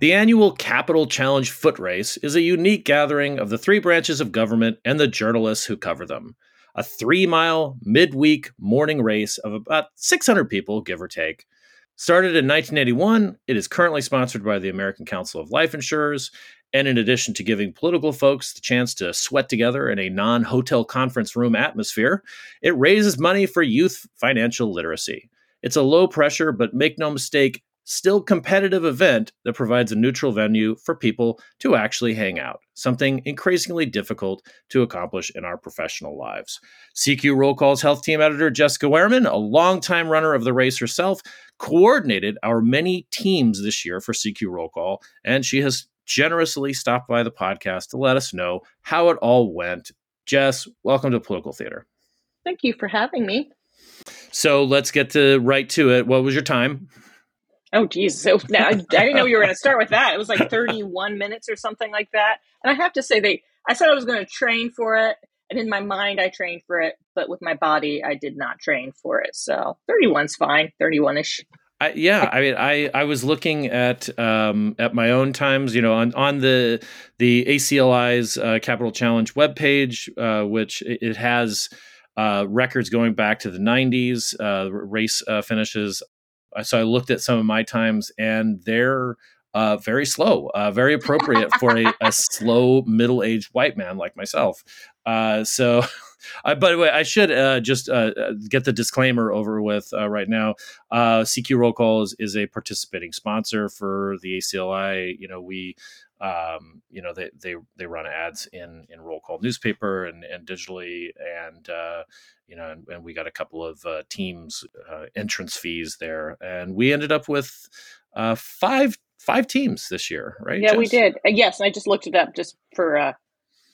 The annual Capital Challenge Foot Race is a unique gathering of the three branches of government and the journalists who cover them. A three mile, midweek morning race of about 600 people, give or take. Started in 1981, it is currently sponsored by the American Council of Life Insurers. And in addition to giving political folks the chance to sweat together in a non hotel conference room atmosphere, it raises money for youth financial literacy. It's a low pressure, but make no mistake, still competitive event that provides a neutral venue for people to actually hang out, something increasingly difficult to accomplish in our professional lives. CQ Roll Call's health team editor Jessica Wehrman, a longtime runner of the race herself, coordinated our many teams this year for CQ Roll Call, and she has generously stopped by the podcast to let us know how it all went. Jess, welcome to Political Theater. Thank you for having me. So let's get to right to it. What was your time? Oh, geez. So now I didn't know you were going to start with that. It was like 31 minutes or something like that. And I have to say, they, I said I was going to train for it. And in my mind, I trained for it. But with my body, I did not train for it. So 31's fine, 31 ish. I, yeah, I mean, I, I was looking at um, at my own times, you know, on, on the the ACLI's uh, Capital Challenge webpage, uh, which it, it has uh, records going back to the 90s, uh, race uh, finishes. Uh, so I looked at some of my times, and they're uh, very slow, uh, very appropriate for a, a slow middle aged white man like myself. Uh, so, by the way, I should uh, just uh, get the disclaimer over with right now. CQ Roll Call is, is, a participating sponsor for the ACLI. You know, we um, you know they they they run ads in in roll call newspaper and and digitally and you know and, and, we got a couple of uh, teams uh, entrance fees there and we ended up with uh, five five teams this year right yeah Jess? we did uh, yes i just looked it up just for uh,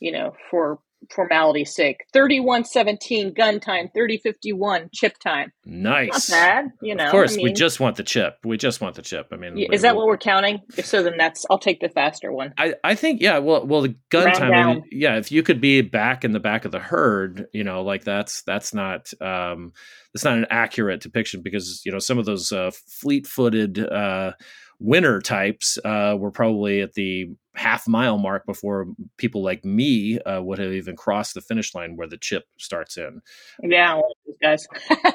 you know for formality's sake. 3117 gun time, 3051 chip time. Nice. Not bad, you know. Of course, I mean, we just want the chip. We just want the chip. I mean, is that what we're counting? If so, then that's I'll take the faster one. I, I think yeah. Well, well, the gun Round time. I mean, yeah, if you could be back in the back of the herd, you know, like that's that's not um that's not an accurate depiction because you know some of those uh, fleet-footed uh winner types uh, were probably at the half mile mark before people like me uh, would have even crossed the finish line where the chip starts in. Yeah, guys.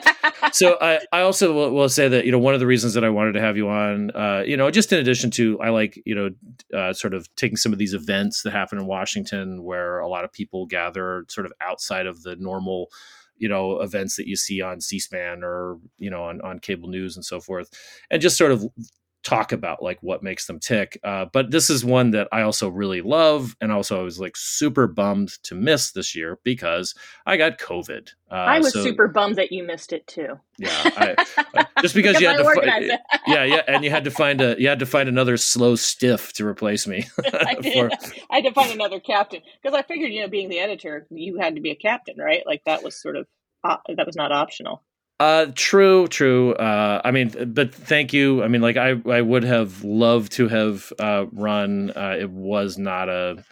so I, I also will, will, say that you know one of the reasons that I wanted to have you on, uh, you know, just in addition to I like you know uh, sort of taking some of these events that happen in Washington where a lot of people gather sort of outside of the normal you know events that you see on c-span or you know on, on cable news and so forth and just sort of talk about like what makes them tick. Uh, but this is one that I also really love, and also I was like super bummed to miss this year because I got COVID. Uh, I was so, super bummed that you missed it too. Yeah, I, uh, just because, because you had to, fi- yeah, yeah, and you had to find a, you had to find another slow stiff to replace me. I, did. I had to find another captain because I figured, you know, being the editor, you had to be a captain, right? Like that was sort of uh, that was not optional. Uh, true, true. Uh, I mean, but thank you. I mean, like I, I would have loved to have uh, run. Uh, it was not a,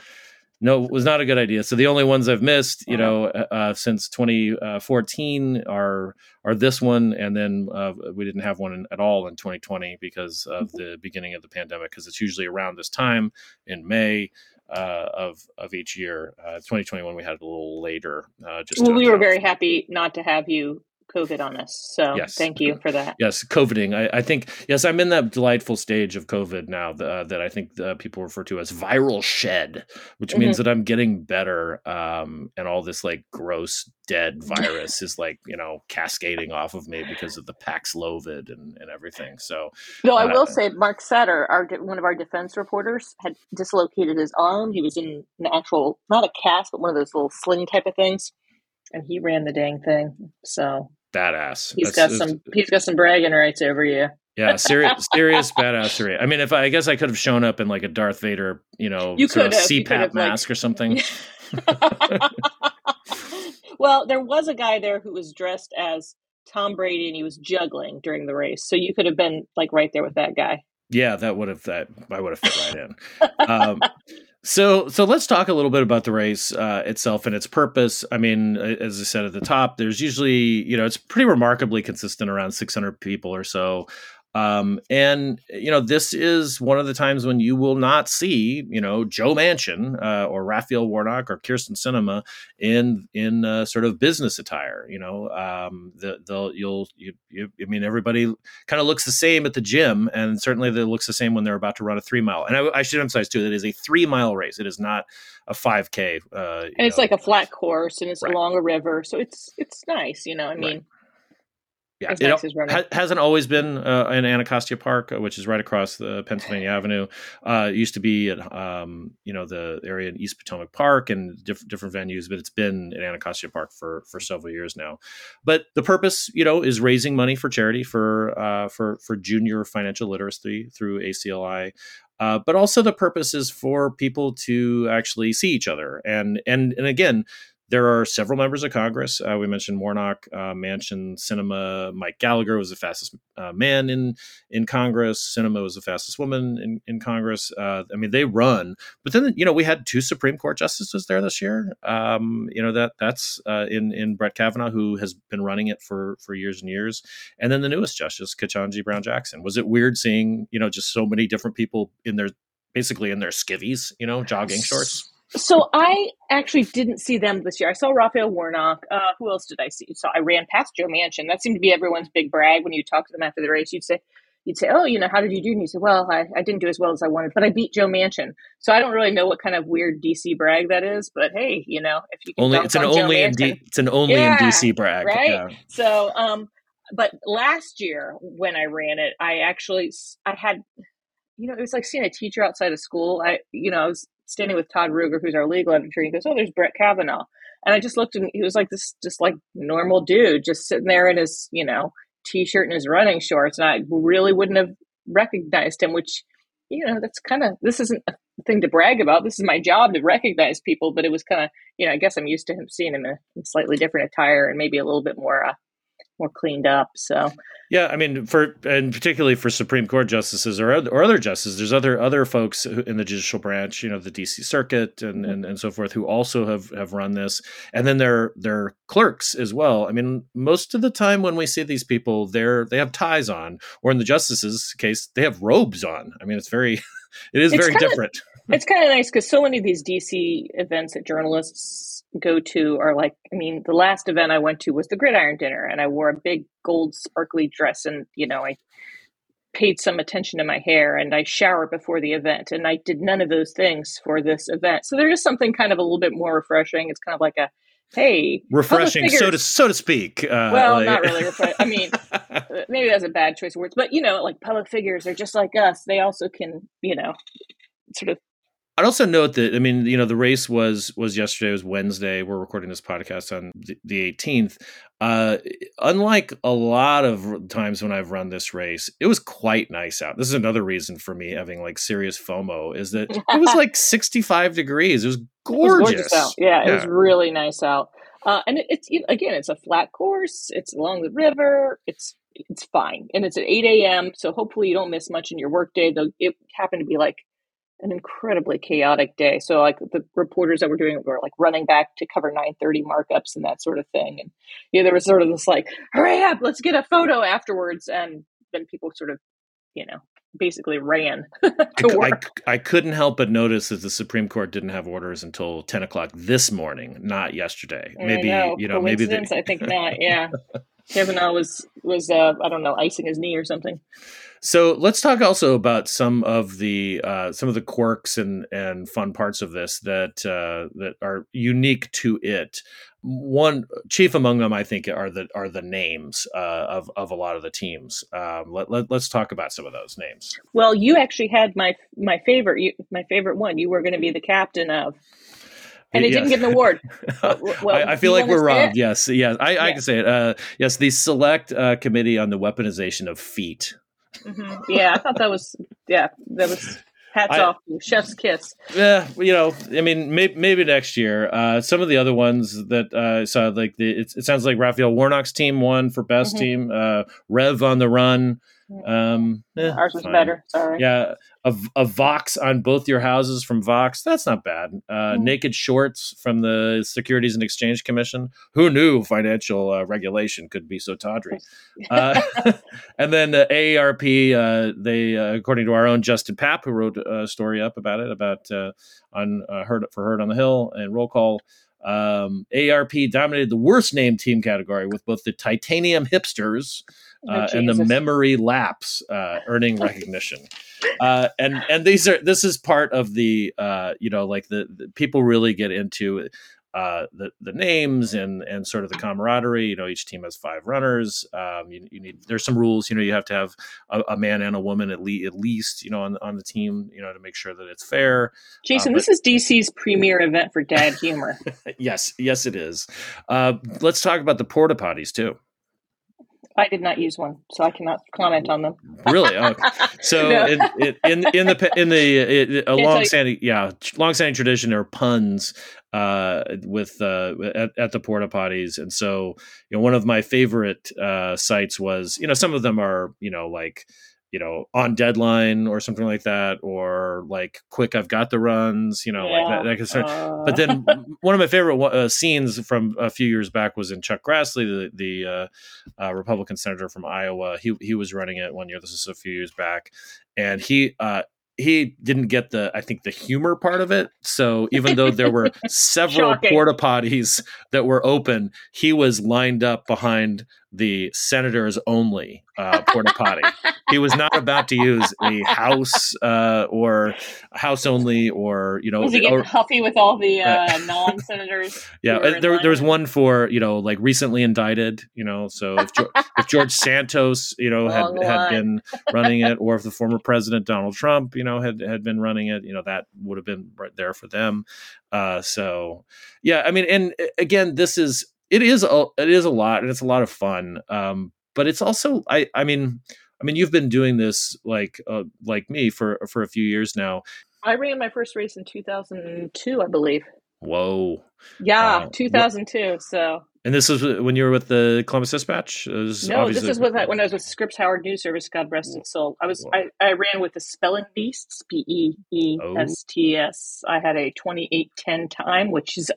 no, it was not a good idea. So the only ones I've missed, you know, uh, uh since 2014 are are this one, and then uh, we didn't have one in, at all in 2020 because of mm-hmm. the beginning of the pandemic. Because it's usually around this time in May. Uh, of of each year. Uh, 2021 we had it a little later. Uh, just well, we were very happy not to have you COVID on us. So Yes. thank you for that. Yes, COVIDing. I, I think yes, I'm in that delightful stage of COVID now uh, that I think uh, people refer to as viral shed, which Mm-hmm. means that I'm getting better, um, and all this like gross dead virus is like you know cascading off of me because of the Paxlovid and, and everything. So Though I Uh, will say, Mark Satter, our one of our defense reporters, had dislocated his arm. He was in an actual, not a cast, but one of those little sling type of things, and he ran the dang thing. So badass. he's That's- got some, he's got some bragging rights over you. Yeah, serious, serious badassery. I mean, if I, I guess I could have shown up in like a Darth Vader, you know, You sort of have. CPAP have, like- mask or something. well, there was a guy there who was dressed as Tom Brady, and he was juggling during the race. So you could have been like right there with that guy. Yeah, that would have that I would have fit right in. Um, so so let's talk a little bit about the race uh, itself and its purpose. I mean, as I said at the top, there's usually you know it's pretty remarkably consistent around 600 people or so. Um, and you know this is one of the times when you will not see you know Joe Manchin uh, or Raphael Warnock or Kyrsten Sinema in in uh, sort of business attire. You know, um, the, they'll you'll you, you I mean everybody kind of looks the same at the gym, and certainly it looks the same when they're about to run a three mile. And I, I should emphasize too that it is a three mile race. It is not a five k. Uh, And it's know. like a flat course, and it's Right. along a river, so it's it's nice. You know, I Right. Yeah, it nice as running. ha- hasn't always been uh, in Anacostia Park, uh, which is right across the Pennsylvania Avenue. Uh, it used to be at um, you know the area in East Potomac Park and different different venues, but it's been in Anacostia Park for for several years now. But the purpose, you know, is raising money for charity for uh, for for junior financial literacy through ACLI. Uh, but also the purpose is for people to actually see each other and and and again there are several members of Congress. Uh, we mentioned Warnock, uh, Manchin, Sinema. Mike Gallagher was the fastest uh, man in in Congress. Sinema was the fastest woman in in Congress. Uh, I mean, they run. But then you know we had two Supreme Court justices there this year. Um, you know that that's uh, in in Brett Kavanaugh, who has been running it for for years and years, and then the newest justice, Ketanji Brown Jackson. Was it weird seeing you know just so many different people in their basically in their skivvies, you know, jogging shorts? So I actually didn't see them this year. I saw Raphael Warnock. Uh, who else did I see? So I ran past Joe Manchin. That seemed to be everyone's big brag when you talk to them after the race. You'd say, you'd say, "Oh, you know, how did you do?" And you say, "Well, I, I didn't do as well as I wanted, but I beat Joe Manchin." So I don't really know what kind of weird DC brag that is, but hey, you know, if you can Only it's an on only in Manchin- D, it's an only Yeah, in DC brag, right? Yeah. So, um, but last year when I ran it, I actually I had, you know, it was like seeing a teacher outside of school. I, you know, I was standing with Todd Ruger, who's our legal editor. And he goes, "Oh, there's Brett Kavanaugh," and I just looked and he was like this, just like normal dude, just sitting there in his, you know, t-shirt and his running shorts, and I really wouldn't have recognized him. Which, you know, that's kind of this isn't a thing to brag about. This is my job to recognize people, but it was kind of, you know, I guess I'm used to him seeing him in a slightly different attire and maybe a little bit more. Uh, more cleaned up. So Yeah, I mean, for and particularly for Supreme Court justices or other, or other justices, there's other other folks in the judicial branch, you know, the D.C. Circuit and, mm-hmm. and and so forth, who also have have run this, and then their their clerks as well. I mean, most of the time when we see these people, they're they have ties on, or in the justices' case, they have robes on. I mean, it's very, it is It's very different. it's kind of nice because so many of these DC events that journalists go to are like, I mean, the last event I went to was the Gridiron Dinner, and I wore a big gold sparkly dress, and you know, I paid some attention to my hair, and I showered before the event, and I did none of those things for this event. So there is something kind of a little bit more refreshing. It's kind of like a hey, Refreshing, so to so to speak. Uh, Well, like- not really. I mean, maybe that's a bad choice of words, but you know, like public figures are just like us. They also can, you know, sort of I'd also note that I mean, you know, the race was was yesterday, it was Wednesday. We're recording this podcast on the- 18th. Uh, unlike a lot of times when I've run this race, it was quite nice out. This is another reason for me having like serious FOMO is that it was like 65 degrees. It was It was gorgeous. out. Yeah, it was really nice out. Uh, and it, it's again, it's a flat course. It's along the river. It's it's fine, and it's at eight a.m. So hopefully you don't miss much in your workday. Though it happened to be like an incredibly chaotic day. So like the reporters that were doing it were like running back to cover nine thirty markups and that sort of thing. And yeah, there was sort of this like, hurry up, let's get a photo afterwards. And then people sort of, you know, basically ran I, to I, work. I couldn't help but notice that the Supreme Court didn't have orders until 10 o'clock this morning, not yesterday. Maybe, know, you know, maybe they. I think not. Yeah. Kavanaugh was was uh, I don't know icing his knee or something. So let's talk also about some of the uh, some of the quirks and and fun parts of this that uh, that are unique to it. One chief among them, I think, are the are the names uh, of of a lot of the teams. Um, let, let, us talk about some of those names. Well, you actually had my my favorite you, my favorite one. You were going to be the captain of and it yes. didn't get an award. Well, I, I, feel like we're robbed. Yes, yes, I, yeah. I, can say it. Uh, yes, the Select uh, Committee on the Weaponization of Feet Mm-hmm. Yeah, I thought that was yeah, that was hats I, off chef's kiss. Yeah, you know, I mean, maybe, maybe next year. Uh, some of the other ones that uh, I saw, like the, it, it, sounds like Raphael Warnock's team won for best mm-hmm. team. Uh, Rev on the run. Um, eh, Ours was fine. better. Sorry. Yeah, a, a Vox on both your houses from Vox. That's not bad. Uh, mm Naked shorts from the Securities and Exchange Commission. Who knew financial uh, regulation could be so tawdry? Uh, and then uh, AARP. Uh, they, uh, according to our own Justin Papp, who wrote a story up about it, about uh, on Heard for Heard on the Hill and Roll Call. Um, AARP dominated the worst named team category with both the Titanium Hipsters Oh, uh, and the memory lapse uh, earning recognition. Uh, and and these are this is part of the uh, you know like the, the people really get into uh, the the names and and sort of the camaraderie. You know, each team has five runners. Um, you, you, need there's some rules. You know, you have to have a, a man and a woman at, le- at least. You know, on on the team. You know, to make sure that it's fair. Jason, but, this is DC's premier event for dad humor. yes, yes, it is. let's talk about the porta potties too. I did not use one, so I cannot comment on them. really? Oh. So no. in, in, in the in the a long-standing yeah long-standing tradition are puns uh, with uh, at, at, the porta potties, and so you know one of my favorite uh, sites was you know some of them are you know like you know, on deadline or something like that, or like quick, I've got the runs, you know, yeah. like that. that uh. But then one of my favorite uh, scenes from a few years back was in Chuck Grassley, the, the uh, uh, Republican senator from Iowa. He he was running it one year. This is a few years back, and he uh, he didn't get the I think the humor part of it. So even though there were several porta potties that were open, he was lined up behind the senators only uh, porta potty. he was not about to use a house uh, or house only or you know. Was he getting or, huffy with all the uh, non senators? Yeah, there, there was one for you know like recently indicted. You know, so if, George, if George Santos you know had had been running it, or if the former president Donald Trump you know had had been running it, you know that would have been right there for them. Uh, so yeah, I mean, and again, this is it is a it is a lot and it's a lot of fun. Um, but it's also I I mean I mean you've been doing this like uh, like me for for a few years now. I ran my first race in 2002, I believe. Whoa. Yeah, uh, 2002. so. And this is when you were with the Columbus Dispatch. no, this is with when I was with Scripps Howard News Service. God rest its soul. I was I, I ran with the Spelling Beasts, B E E S T S. I had a 2810 time, which is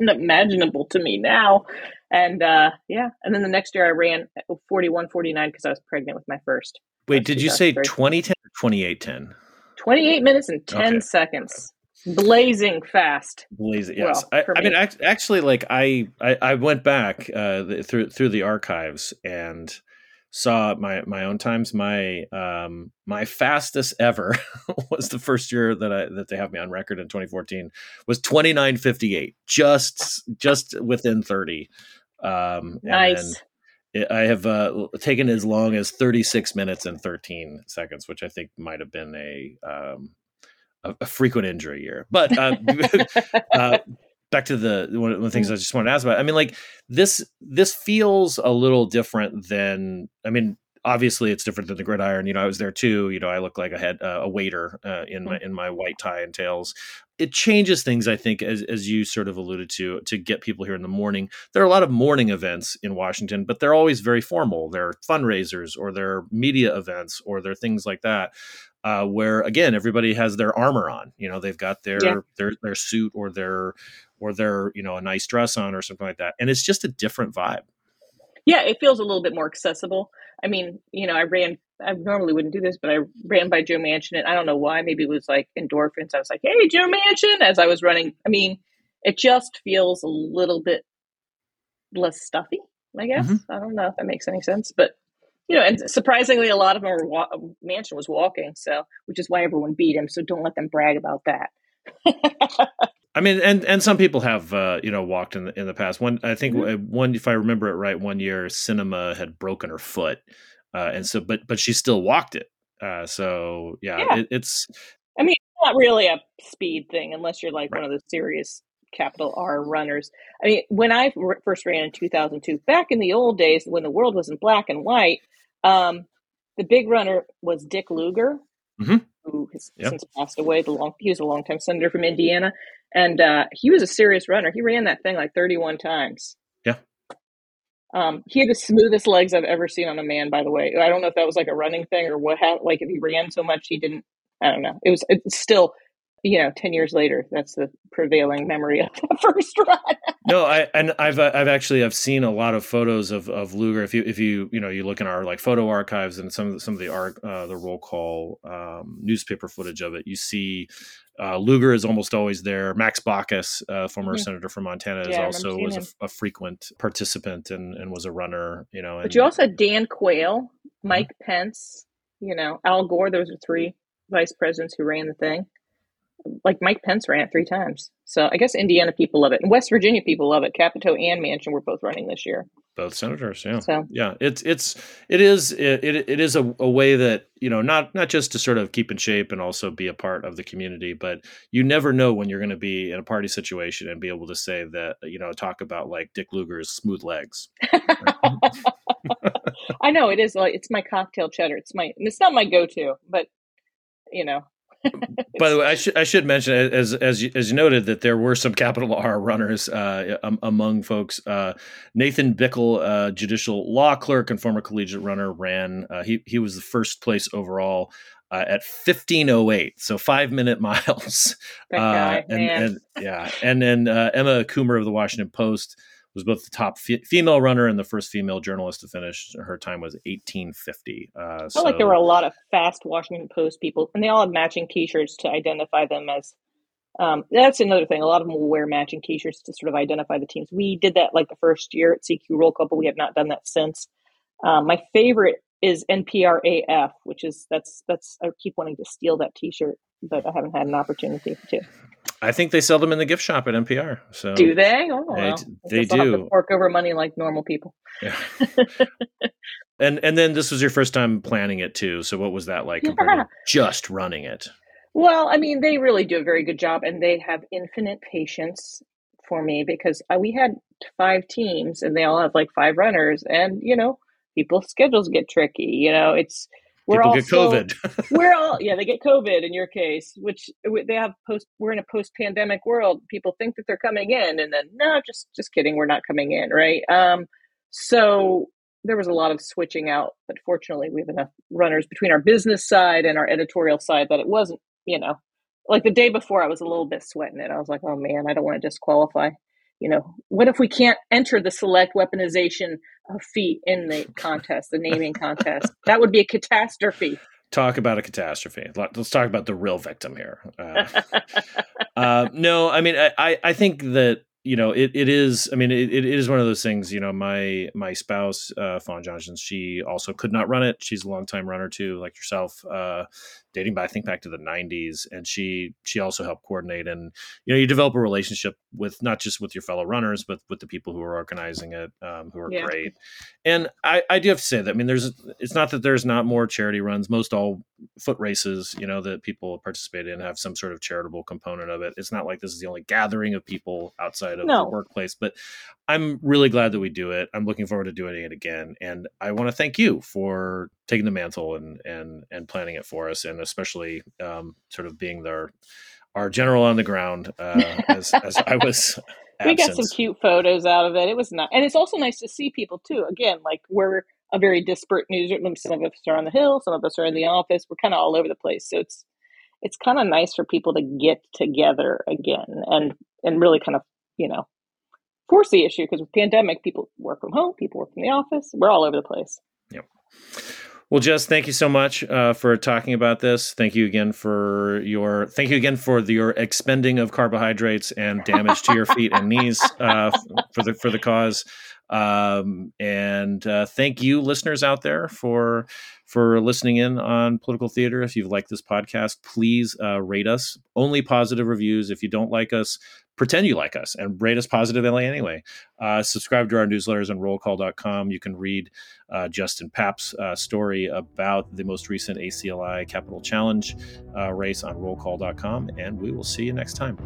unimaginable to me now. And uh, yeah, and then the next year I ran 41 49 because I was pregnant with my first. Wait, did you say 2010 or 2810? 28 minutes and 10 okay. seconds. Blazing fast. Blazing, yes. Well, I, I, mean, actually, like I, I, I went back uh, through through the archives and saw my my own times my um my fastest ever was the first year that I that they have me on record in 2014 was 2958 just just within 30 um nice. it, I have uh, taken as long as 36 minutes and 13 seconds which I think might have been a um a, a frequent injury year. But uh, uh back to the one of the things mm. I just wanted to ask about. I mean, like this this feels a little different than I mean, obviously it's different than the gridiron. You know, I was there too. You know, I look like I had uh, a waiter uh, in my mm. in my white tie and tails. It changes things, I think, as as you sort of alluded to, to get people here in the morning. There are a lot of morning events in Washington, but they're always very formal. They're fundraisers or they're media events or they're things like that. Uh, where again everybody has their armor on you know they've got their yeah. their their suit or their or they're you know a nice dress on or something like that and it's just a different vibe. Yeah it feels a little bit more accessible. I mean you know i ran i normally wouldn't do this but i ran by joe manchin and i don't know why maybe it was like endorphins. I was like hey joe manchin as i was running. I mean it just feels a little bit less stuffy I guess. Mm-hmm. I don't know if that makes any sense, but you know, and surprisingly, a lot of them were wa- Manchin was walking, so which is why everyone beat him. So don't let them brag about that. I mean, and and some people have uh, you know walked in the in the past. One, I think mm-hmm. one, if I remember it right, one year Sinema had broken her foot, uh, and so but but she still walked it. Uh, so yeah, yeah. It, it's. I mean, it's not really a speed thing unless you're like right. one of the serious capital R runners. I mean, when I first ran in 2002, back in the old days when the world was in black and white, um, the big runner was Dick Lugar, mm-hmm. who has yep. since passed away. The long he was a longtime senator from Indiana, and uh, he was a serious runner. He ran that thing like 31 times. Yeah. Um, he had the smoothest legs I've ever seen on a man. By the way, I don't know if that was like a running thing or what. Happened. Like if he ran so much, he didn't. I don't know. It was it's still you know, 10 years later, that's the prevailing memory of the first run. no, I, and I've, uh, I've actually, I've seen a lot of photos of, of Lugar. If you, if you, you know, you look in our like photo archives and some of the, some of the art, uh, the roll call, um, newspaper footage of it, you see, uh, Lugar is almost always there. Max Baucus, uh, former mm-hmm. senator from Montana, is also was a, a, frequent participant and, and was a runner. You know, and, but you also had Dan Quayle, Mike mm-hmm. Pence, you know, Al Gore. Those are three vice presidents who ran the thing like Mike Pence ran it three times. So I guess Indiana people love it, and West Virginia people love it. Capito and Manchin were both running this year. Both senators, yeah, so. yeah. It's it's it is it it is a, a way that you know not not just to sort of keep in shape and also be a part of the community, but you never know when you're going to be in a party situation and be able to say that you know talk about like Dick Lugar's smooth legs. I know it is like it's my cocktail cheddar. It's my it's not my go to, but you know by the way, I should I should mention as as you, as you noted that there were some capital R runners uh, among folks. Uh, Nathan Bickel, uh, judicial law clerk and former collegiate runner, ran. Uh, he he was the first place overall uh, at fifteen oh eight, so five minute miles. Uh, guy, and, and, yeah, and then Emma Coomer of the Washington Post was both the top f- female runner and the first female journalist to finish. Her time was 1850. Uh, I felt so, like there were a lot of fast Washington Post people, and they all had matching T-shirts to identify them as. Um, that's another thing. A lot of them will wear matching T-shirts to sort of identify the teams. We did that like the first year at CQ Roll Call, but we have not done that since. Um, my favorite is NPRAF, which is that's that's I keep wanting to steal that T-shirt, but I haven't had an opportunity to. I think they sell them in the gift shop at NPR. So do they? Oh, well. they, they do. Fork over money like normal people. Yeah. and and then this was your first time planning it too. So what was that like yeah. just running it? Well, I mean, they really do a very good job, and they have infinite patience for me because uh, we had five teams, and they all have like five runners, and you know, people's schedules get tricky. You know, it's we're People get COVID. we're all yeah, they get COVID in your case, which they have post. We're in a post-pandemic world. People think that they're coming in, and then no, just just kidding, we're not coming in, right? Um, so there was a lot of switching out, but fortunately, we have enough runners between our business side and our editorial side that it wasn't, you know, like the day before, I was a little bit sweating it. I was like, oh man, I don't want to disqualify you know, what if we can't enter the select weaponization of feet in the contest, the naming contest? That would be a catastrophe. Talk about a catastrophe. Let's talk about the real victim here. Uh, uh, no, I mean, I, I think that you know it, it is i mean it, it is one of those things you know my my spouse uh fawn johnson she also could not run it she's a long time runner too like yourself uh dating back, I think back to the 90s. And she she also helped coordinate. And you know, you develop a relationship with not just with your fellow runners, but with the people who are organizing it, um, who are yeah. great. And I, I do have to say that I mean, there's it's not that there's not more charity runs. Most all foot races, you know, that people participate in have some sort of charitable component of it. It's not like this is the only gathering of people outside of no. the workplace, but I'm really glad that we do it. I'm looking forward to doing it again, and I want to thank you for taking the mantle and and and planning it for us, and especially um, sort of being their our general on the ground uh, as, as I was. we got some cute photos out of it. It was nice, and it's also nice to see people too. Again, like we're a very disparate newsroom. Some of us are on the hill, some of us are in the office. We're kind of all over the place, so it's it's kind of nice for people to get together again and and really kind of you know force the issue because with pandemic, people work from home, people work from the office. We're all over the place. Yep. Well, Jess, thank you so much uh, for talking about this. Thank you again for your thank you again for the, your expending of carbohydrates and damage to your feet and knees uh, for the for the cause. Um, and uh, thank you, listeners out there, for for listening in on political theater. If you've liked this podcast, please uh, rate us. Only positive reviews. If you don't like us, pretend you like us and rate us positively anyway. Uh, subscribe to our newsletters on rollcall.com. You can read uh, Justin Papp's uh, story about the most recent ACLI Capital Challenge uh, race on rollcall.com. And we will see you next time.